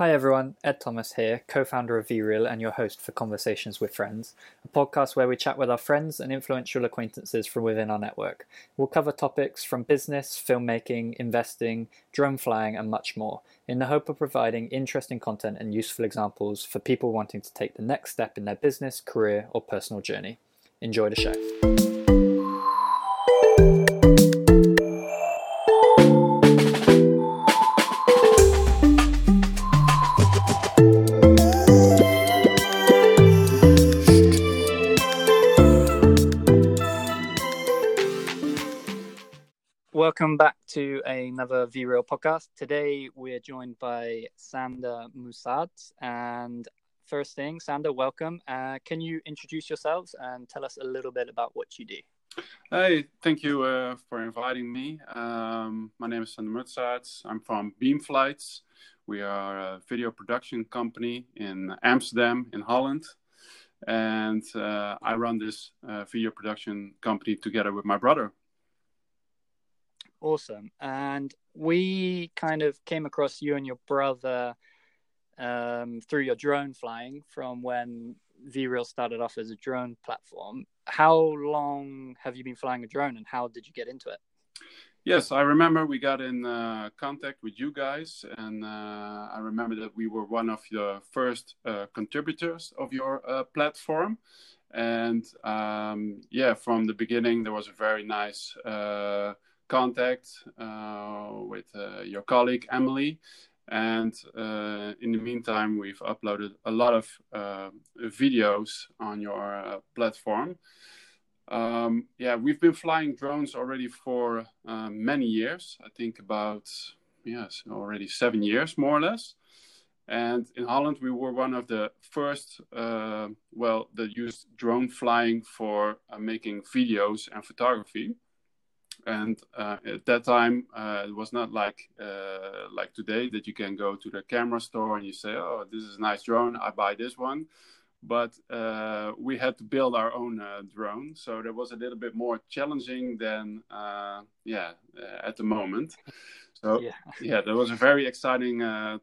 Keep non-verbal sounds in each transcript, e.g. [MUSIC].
Hi everyone, Ed Thomas here, co founder of VReel and your host for Conversations with Friends, a podcast where we chat with our friends and influential acquaintances from within our network. We'll cover topics from business, filmmaking, investing, drone flying, and much more, in the hope of providing interesting content and useful examples for people wanting to take the next step in their business, career, or personal journey. Enjoy the show. Welcome back to another VReel podcast. Today we're joined by Sander Mutsaards. And first thing, Sander, welcome. Uh, can you introduce yourselves and tell us a little bit about what you do? Hey, thank you uh, for inviting me. Um, my name is Sander Mutsaards. I'm from BeemFlights. We are a video production company in Amsterdam, in Holland. And uh, I run this uh, video production company together with my brother. Awesome. And we kind of came across you and your brother um, through your drone flying from when VReel started off as a drone platform. How long have you been flying a drone and how did you get into it? Yes, I remember we got in uh, contact with you guys, and uh, I remember that we were one of the first uh, contributors of your uh, platform. And um, yeah, from the beginning, there was a very nice uh, contact uh, with uh, your colleague Emily. And uh, in the meantime, we've uploaded a lot of videos on your platform. Um, yeah, we've been flying drones already for many years. I think about yes, already seven years more or less. And in Holland, we were one of the first, uh, well, that used drone flying for uh, making videos and photography and uh, at that time uh, it was not like uh, like today that you can go to the camera store and you say oh this is a nice drone i buy this one. But uh, we had to build our own uh, drone so that was a little bit more challenging than uh, yeah at the moment. So yeah, yeah that was a very exciting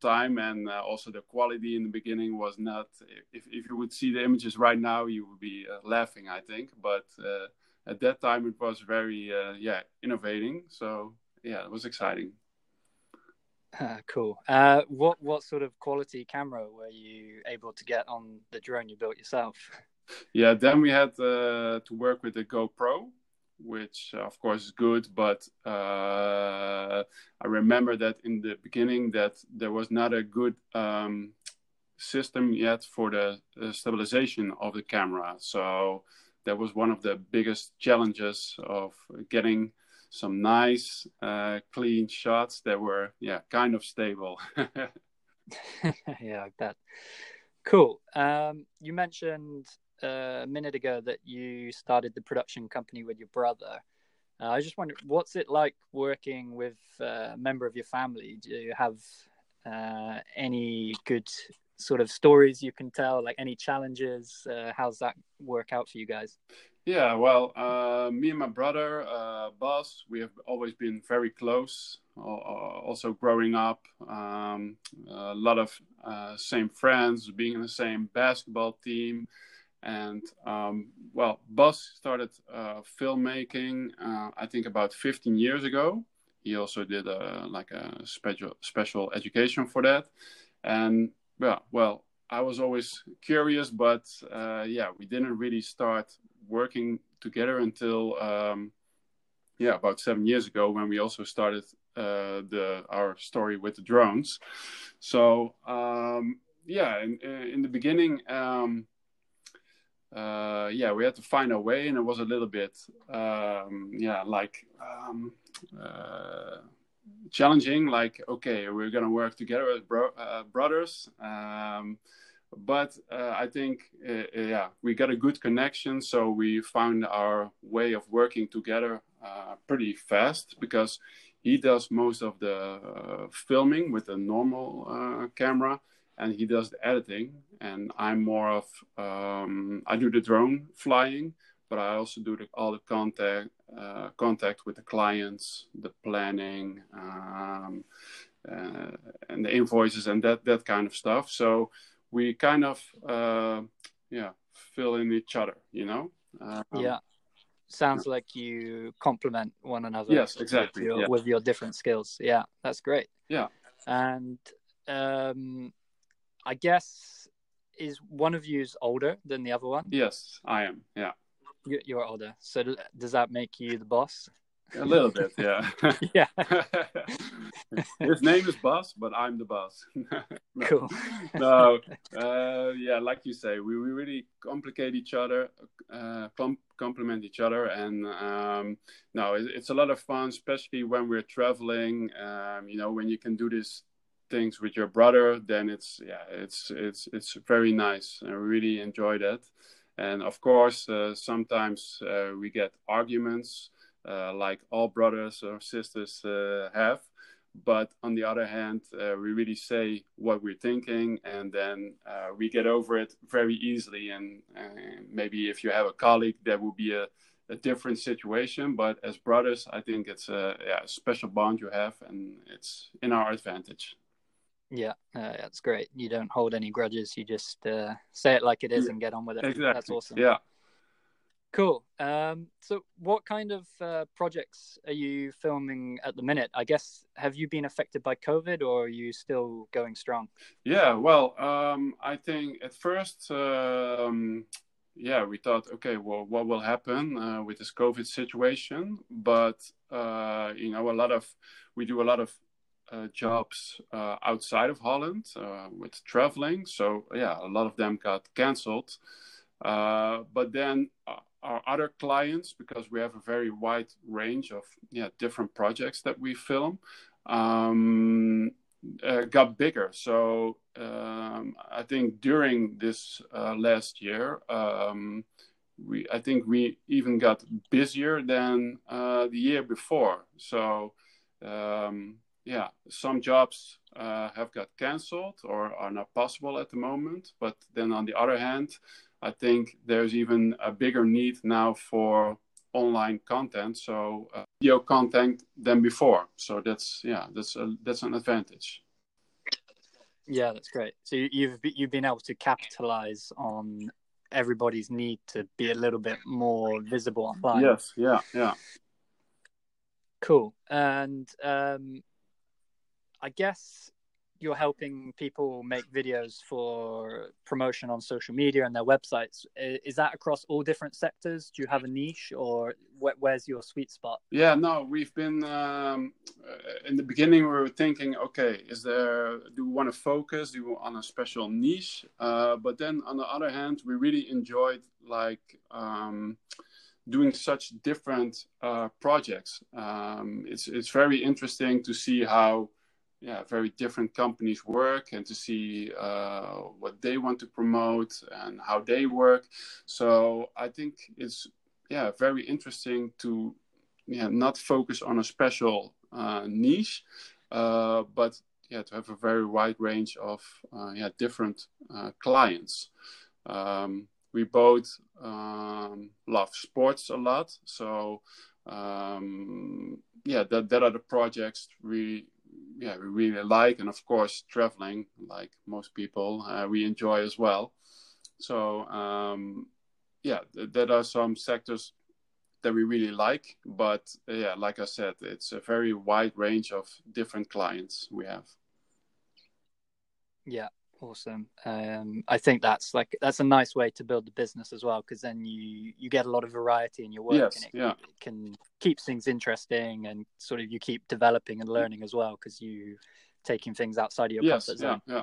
time and also the quality in the beginning was not if, if you would see the images right now you would be laughing i think but at that time it was very uh, yeah innovating. So yeah, it was exciting. Uh, cool. Uh, what what sort of quality camera were you able to get on the drone you built yourself? [LAUGHS] Yeah, then we had uh, to work with the GoPro, which uh, of course is good. But uh, I remember that in the beginning that there was not a good um, system yet for the stabilization of the camera. So that was one of the biggest challenges of getting some nice uh, clean shots that were yeah kind of stable. [LAUGHS] [LAUGHS] Yeah like that. Cool. Um, you mentioned uh, a minute ago that you started the production company with your brother. Uh, i just wonder what's it like working with uh, a member of your family? Do you have uh, any good sort of stories you can tell like any challenges uh, how's that work out for you guys? Yeah well uh, me and my brother uh, we have always been very close also growing up. Um, a lot of uh, same friends being in the same basketball team. And um, well Bas started uh, filmmaking uh, i think about 15 years ago. He also did a, like a special special education for that. And yeah, well, I was always curious, but uh, yeah, we didn't really start working together until um, yeah, about seven years ago when we also started uh, the our story with the drones. So um, yeah, in, in the beginning, um, uh, yeah, we had to find our way, and it was a little bit um, yeah, like um, uh, challenging like okay we're gonna work together as bro- uh, brothers um, but uh, i think uh, uh, yeah we got a good connection so we found our way of working together uh, pretty fast because he does most of the uh, filming with a normal camera and he does the editing and i'm more of um, i do the drone flying but I also do the, all the contact uh, contact with the clients, the planning, um, uh, and the invoices and that that kind of stuff. So we kind of uh, yeah fill in each other, you know. Um, yeah, sounds yeah. like you complement one another. Yes, exactly. With your, yeah. with your different skills. Yeah, that's great. Yeah, and um, I guess is one of you's older than the other one? Yes, I am. Yeah, you're older. So does that make you the boss? A little bit, yeah. [LAUGHS] yeah. [LAUGHS] His name is Boss, but I'm the boss. [LAUGHS] no. Cool. no, uh, yeah, like you say, we, we really complicate each other, uh, com- complement each other, and um, no, it, it's a lot of fun, especially when we're traveling. Um, you know, when you can do these things with your brother, then it's yeah, it's it's it's very nice. I really enjoy that, and of course, uh, sometimes uh, we get arguments uh, like all brothers or sisters have. But on the other hand, we really say what we're thinking, and then we get over it very easily. And maybe if you have a colleague, that will be a, a different situation. But as brothers, I think it's a, yeah, a special bond you have, and it's in our advantage. Yeah, uh, that's great. You don't hold any grudges. You just uh, say it like it is yeah, and get on with it. Exactly. That's awesome. Yeah. Cool. Um, so, what kind of uh, projects are you filming at the minute? I guess have you been affected by COVID, or are you still going strong? Yeah. Well, um, I think at first, um, yeah, we thought, okay, well, what will happen uh, with this COVID situation? But uh, you know, a lot of we do a lot of jobs uh, outside of Holland uh, with traveling. So yeah, a lot of them got cancelled. Uh, but then our other clients because we have a very wide range of yeah different projects that we film um, uh, got bigger so um, i think during this uh, last year um, we i think we even got busier than uh, the year before so um, yeah some jobs uh, have got cancelled or are not possible at the moment but then on the other hand I think there's even a bigger need now for online content, so uh, video content than before. So that's yeah, that's a, that's an advantage. Yeah, that's great. So you've you've been able to capitalize on everybody's need to be a little bit more visible online. Yes, yeah, yeah. Cool. And um, I guess you're helping people make videos for promotion on social media and their websites. Is that across all different sectors? Do you have a niche, or where's your sweet spot? Yeah, no, we've been um, in the beginning. We were thinking, okay, is there? Do we want to focus? Do we on a special niche? Uh, but then on the other hand, we really enjoyed like. Um, doing such different uh, projects. Um, it's it's very interesting to see how yeah very different companies work and to see uh, what they want to promote and how they work. So i think it's yeah very interesting to yeah not focus on a special uh, niche uh, but yeah to have a very wide range of uh, yeah different uh, clients. Um, we both um, love sports a lot. So um, yeah that, that are the projects we yeah we really like and of course traveling like most people uh, we enjoy as well. So um, yeah th- there are some sectors that we really like but uh, yeah like i said it's a very wide range of different clients we have. Yeah Awesome. Um, I think that's like that's a nice way to build the business as well because then you you get a lot of variety in your work yes, and it, yeah. it can keep things interesting and sort of you keep developing and learning as well because you taking things outside of your yes, comfort zone. Yeah, yeah.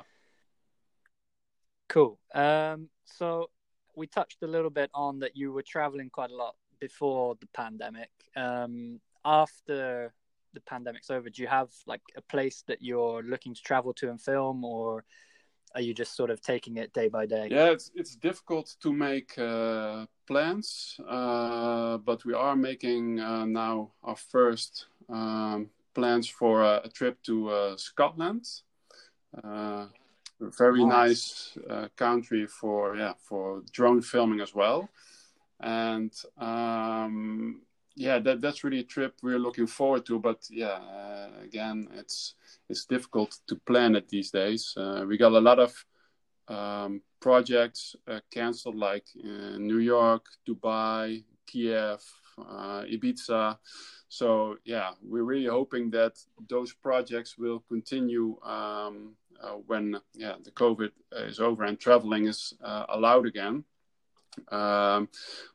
Cool. Um, so we touched a little bit on that you were traveling quite a lot before the pandemic. Um, after the pandemic's over, do you have like a place that you're looking to travel to and film or are you just sort of taking it day by day? Yeah, it's it's difficult to make uh, plans, uh, but we are making uh, now our first um, plans for a, a trip to uh, Scotland. Uh, very nice, nice uh, country for yeah for drone filming as well, and um, yeah, that that's really a trip we're looking forward to. But yeah, uh, again, it's it's difficult to plan it these days. Uh, we got a lot of um, projects uh, canceled, like New York, Dubai, Kiev, uh, Ibiza. So yeah, we're really hoping that those projects will continue um, uh, when yeah the COVID is over and traveling is uh, allowed again. Um,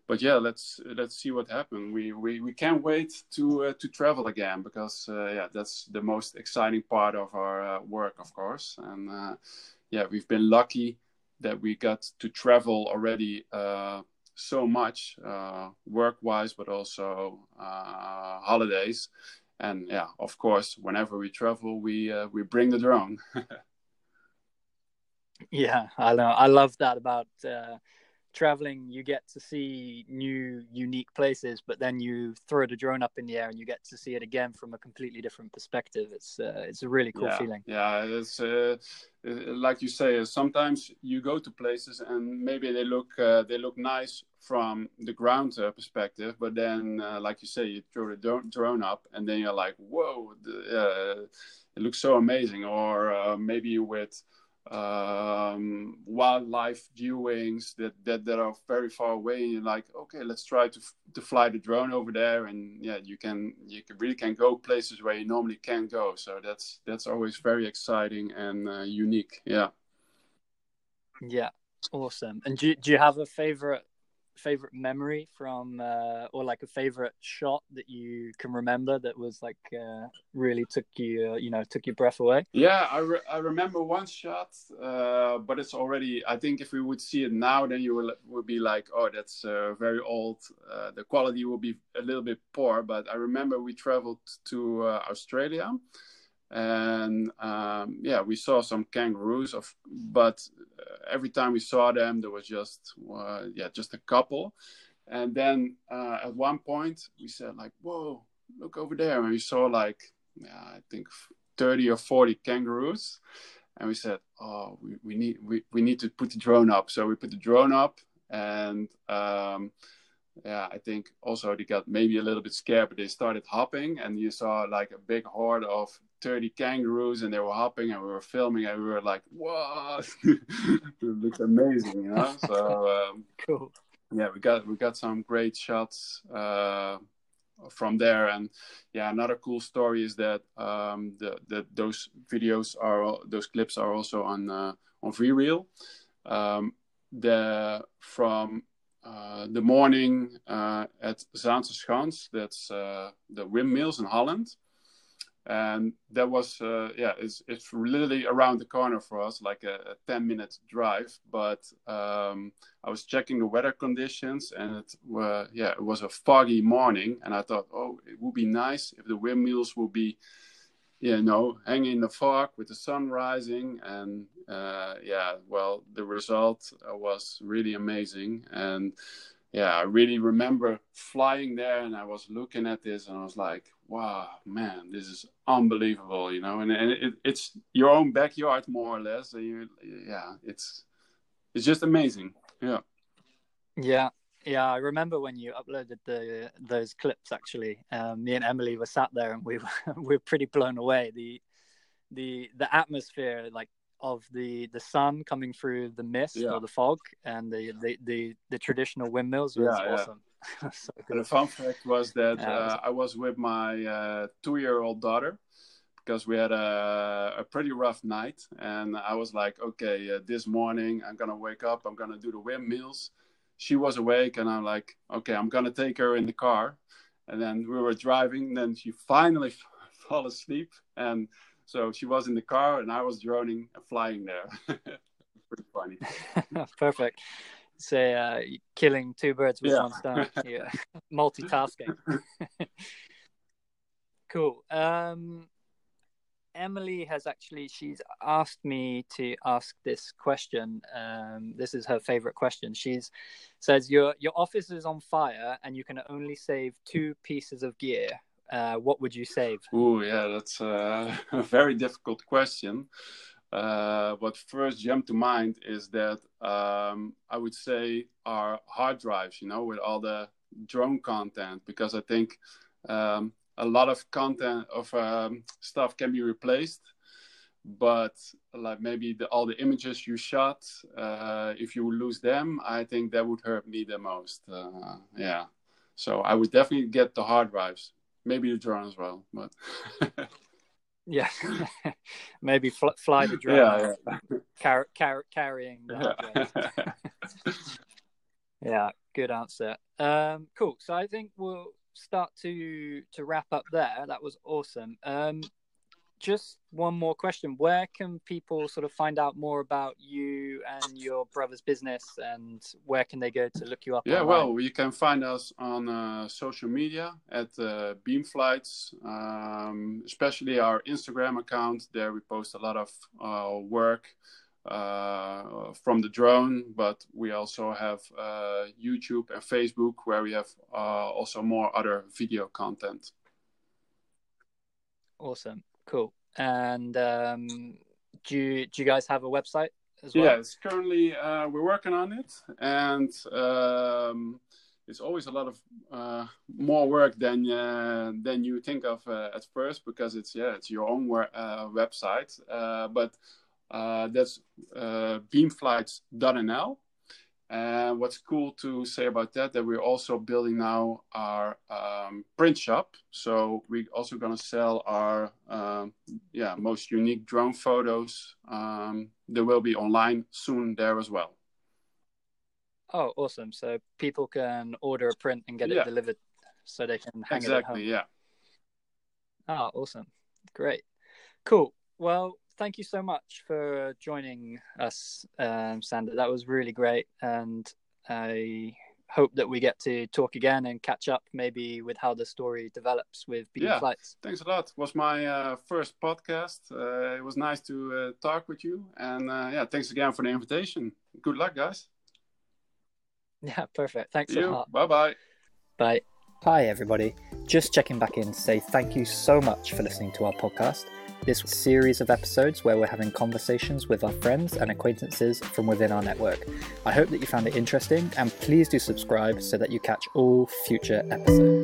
but yeah, let's let's see what happens. We, we we can't wait to uh, to travel again because uh, yeah, that's the most exciting part of our uh, work, of course. And uh, yeah, we've been lucky that we got to travel already uh, so much, uh, work wise, but also holidays. And yeah, of course, whenever we travel, we we bring the drone. [LAUGHS] yeah, I know. I love that about traveling you get to see new unique places but then you throw the drone up in the air and you get to see it again from a completely different perspective. It's uh, it's a really cool yeah, feeling. yeah it's uh, like you say sometimes you go to places and maybe they look uh, they look nice from the ground uh, perspective but then uh, like you say you throw the drone up and then you're like whoa the, uh, it looks so amazing or maybe with um, wildlife viewings that, that that are very far away and you're like okay let's try to to fly the drone over there and yeah you can you can really can go places where you normally can't go. So that's that's always very exciting and uh, unique yeah. Yeah awesome. And do, do you have a favorite favorite memory from uh, or like a favorite shot that you can remember that was like uh, really took you uh, you know took your breath away? Yeah i, re- I remember one shot uh, but it's already i think if we would see it now then you will would be like oh that's uh, very old. Uh, the quality will be a little bit poor but i remember we traveled to australia and um, yeah, we saw some kangaroos. Of but every time we saw them, there was just uh, yeah, just a couple. And then uh, at one point, we said like, "Whoa, look over there!" And we saw like yeah, I think thirty or forty kangaroos. And we said, "Oh, we, we need we, we need to put the drone up." So we put the drone up, and um, yeah, I think also they got maybe a little bit scared, but they started hopping, and you saw like a big horde of 30 kangaroos, and they were hopping, and we were filming, and we were like, "What?" [LAUGHS] it looked amazing, you know. So um, cool. Yeah, we got we got some great shots uh, from there, and yeah, another cool story is that um, the, the those videos are those clips are also on uh, on VReel. Um, the from uh, the morning uh, at Zaanse Schans. That's uh, the windmills in Holland. And that was, uh, yeah, it's, it's literally around the corner for us, like a, a 10 minute drive. But um, I was checking the weather conditions and it, were yeah, it was a foggy morning. And I thought, oh, it would be nice if the windmills would be you know, hanging in the fog with the sun rising. And uh, yeah, well, the result was really amazing. And yeah, I really remember flying there and I was looking at this and I was like, wow, man, this is unbelievable, you know, and, and it, it's your own backyard more or less. So you, yeah, it's, it's just amazing. Yeah. Yeah. Yeah, I remember when you uploaded the those clips. Actually, um, me and Emily were sat there, and we were [LAUGHS] we were pretty blown away. The the the atmosphere, like of the the sun coming through the mist yeah. or the fog, and the the the, the traditional windmills was yeah, awesome. Yeah. [LAUGHS] so the fun fact was that uh, I was with my uh, two year old daughter because we had a, a pretty rough night, and I was like, okay, uh, this morning I'm gonna wake up, I'm gonna do the windmills she was awake and i'm like okay i'm gonna take her in the car and then we were driving and then she finally [LAUGHS] fell asleep and so she was in the car and i was droning and flying there [LAUGHS] pretty funny [LAUGHS] perfect say uh, killing two birds with yeah. one stone [LAUGHS] yeah multitasking cool um Emily has actually she's asked me to ask this question. Um, this is her favorite question. She's says your your office is on fire and you can only save two pieces of gear. Uh, what would you save? Oh yeah, that's [LAUGHS] a, very difficult question. Uh, what first jumped to mind is that um, I would say our hard drives, you know, with all the drone content because I think um, a lot of content of um, stuff can be replaced but like maybe the, all the images you shot uh, if you lose them i think that would hurt me the most uh, yeah so i would definitely get the hard drives maybe the drone as well but [LAUGHS] yeah. [LAUGHS] Maybe fl- fly the drone yeah, yeah. Car- car- carrying the yeah. [LAUGHS] yeah good answer. Um, cool. So i think we'll start to to wrap up there. That was awesome. Um, just one more question. Where can people sort of find out more about you and your brother's business, and where can they go to look you up? Yeah, online? well, you can find us on uh, social media at uh, BeemFlights, um, especially our Instagram account. There we post a lot of uh, work uh, from the drone, but we also have uh, YouTube and Facebook where we have uh, also more other video content. Awesome. Cool. And um, do you, do you guys have a website as well? Yes, currently uh, we're working on it, and um, it's always a lot of uh, more work than uh, than you think of uh, at first because it's yeah it's your own uh, website, uh, but that's beemflights.nl and what's cool to say about that, that we're also building now our um, print shop. So we're also going to sell our um, yeah most unique drone photos. Um, they will be online soon there as well. Oh, awesome! So people can order a print and get yeah. it delivered, so they can hang exactly, it at home. Yeah. Oh, awesome! Great, cool. Well, thank you so much for joining us, um, Sander. That was really great, and I hope that we get to talk again and catch up, maybe with how the story develops with Beem yeah, Flights. Thanks a lot. It was my uh, first podcast. Uh, it was nice to uh, talk with you, and uh, yeah, thanks again for the invitation. Good luck, guys. [LAUGHS] Yeah, perfect. Thanks See a lot. Bye bye. Bye. Hi, everybody. Just checking back in to say thank you so much for listening to our podcast this series of episodes where we're having conversations with our friends and acquaintances from within our network. I hope that you found it interesting and please do subscribe so that you catch all future episodes.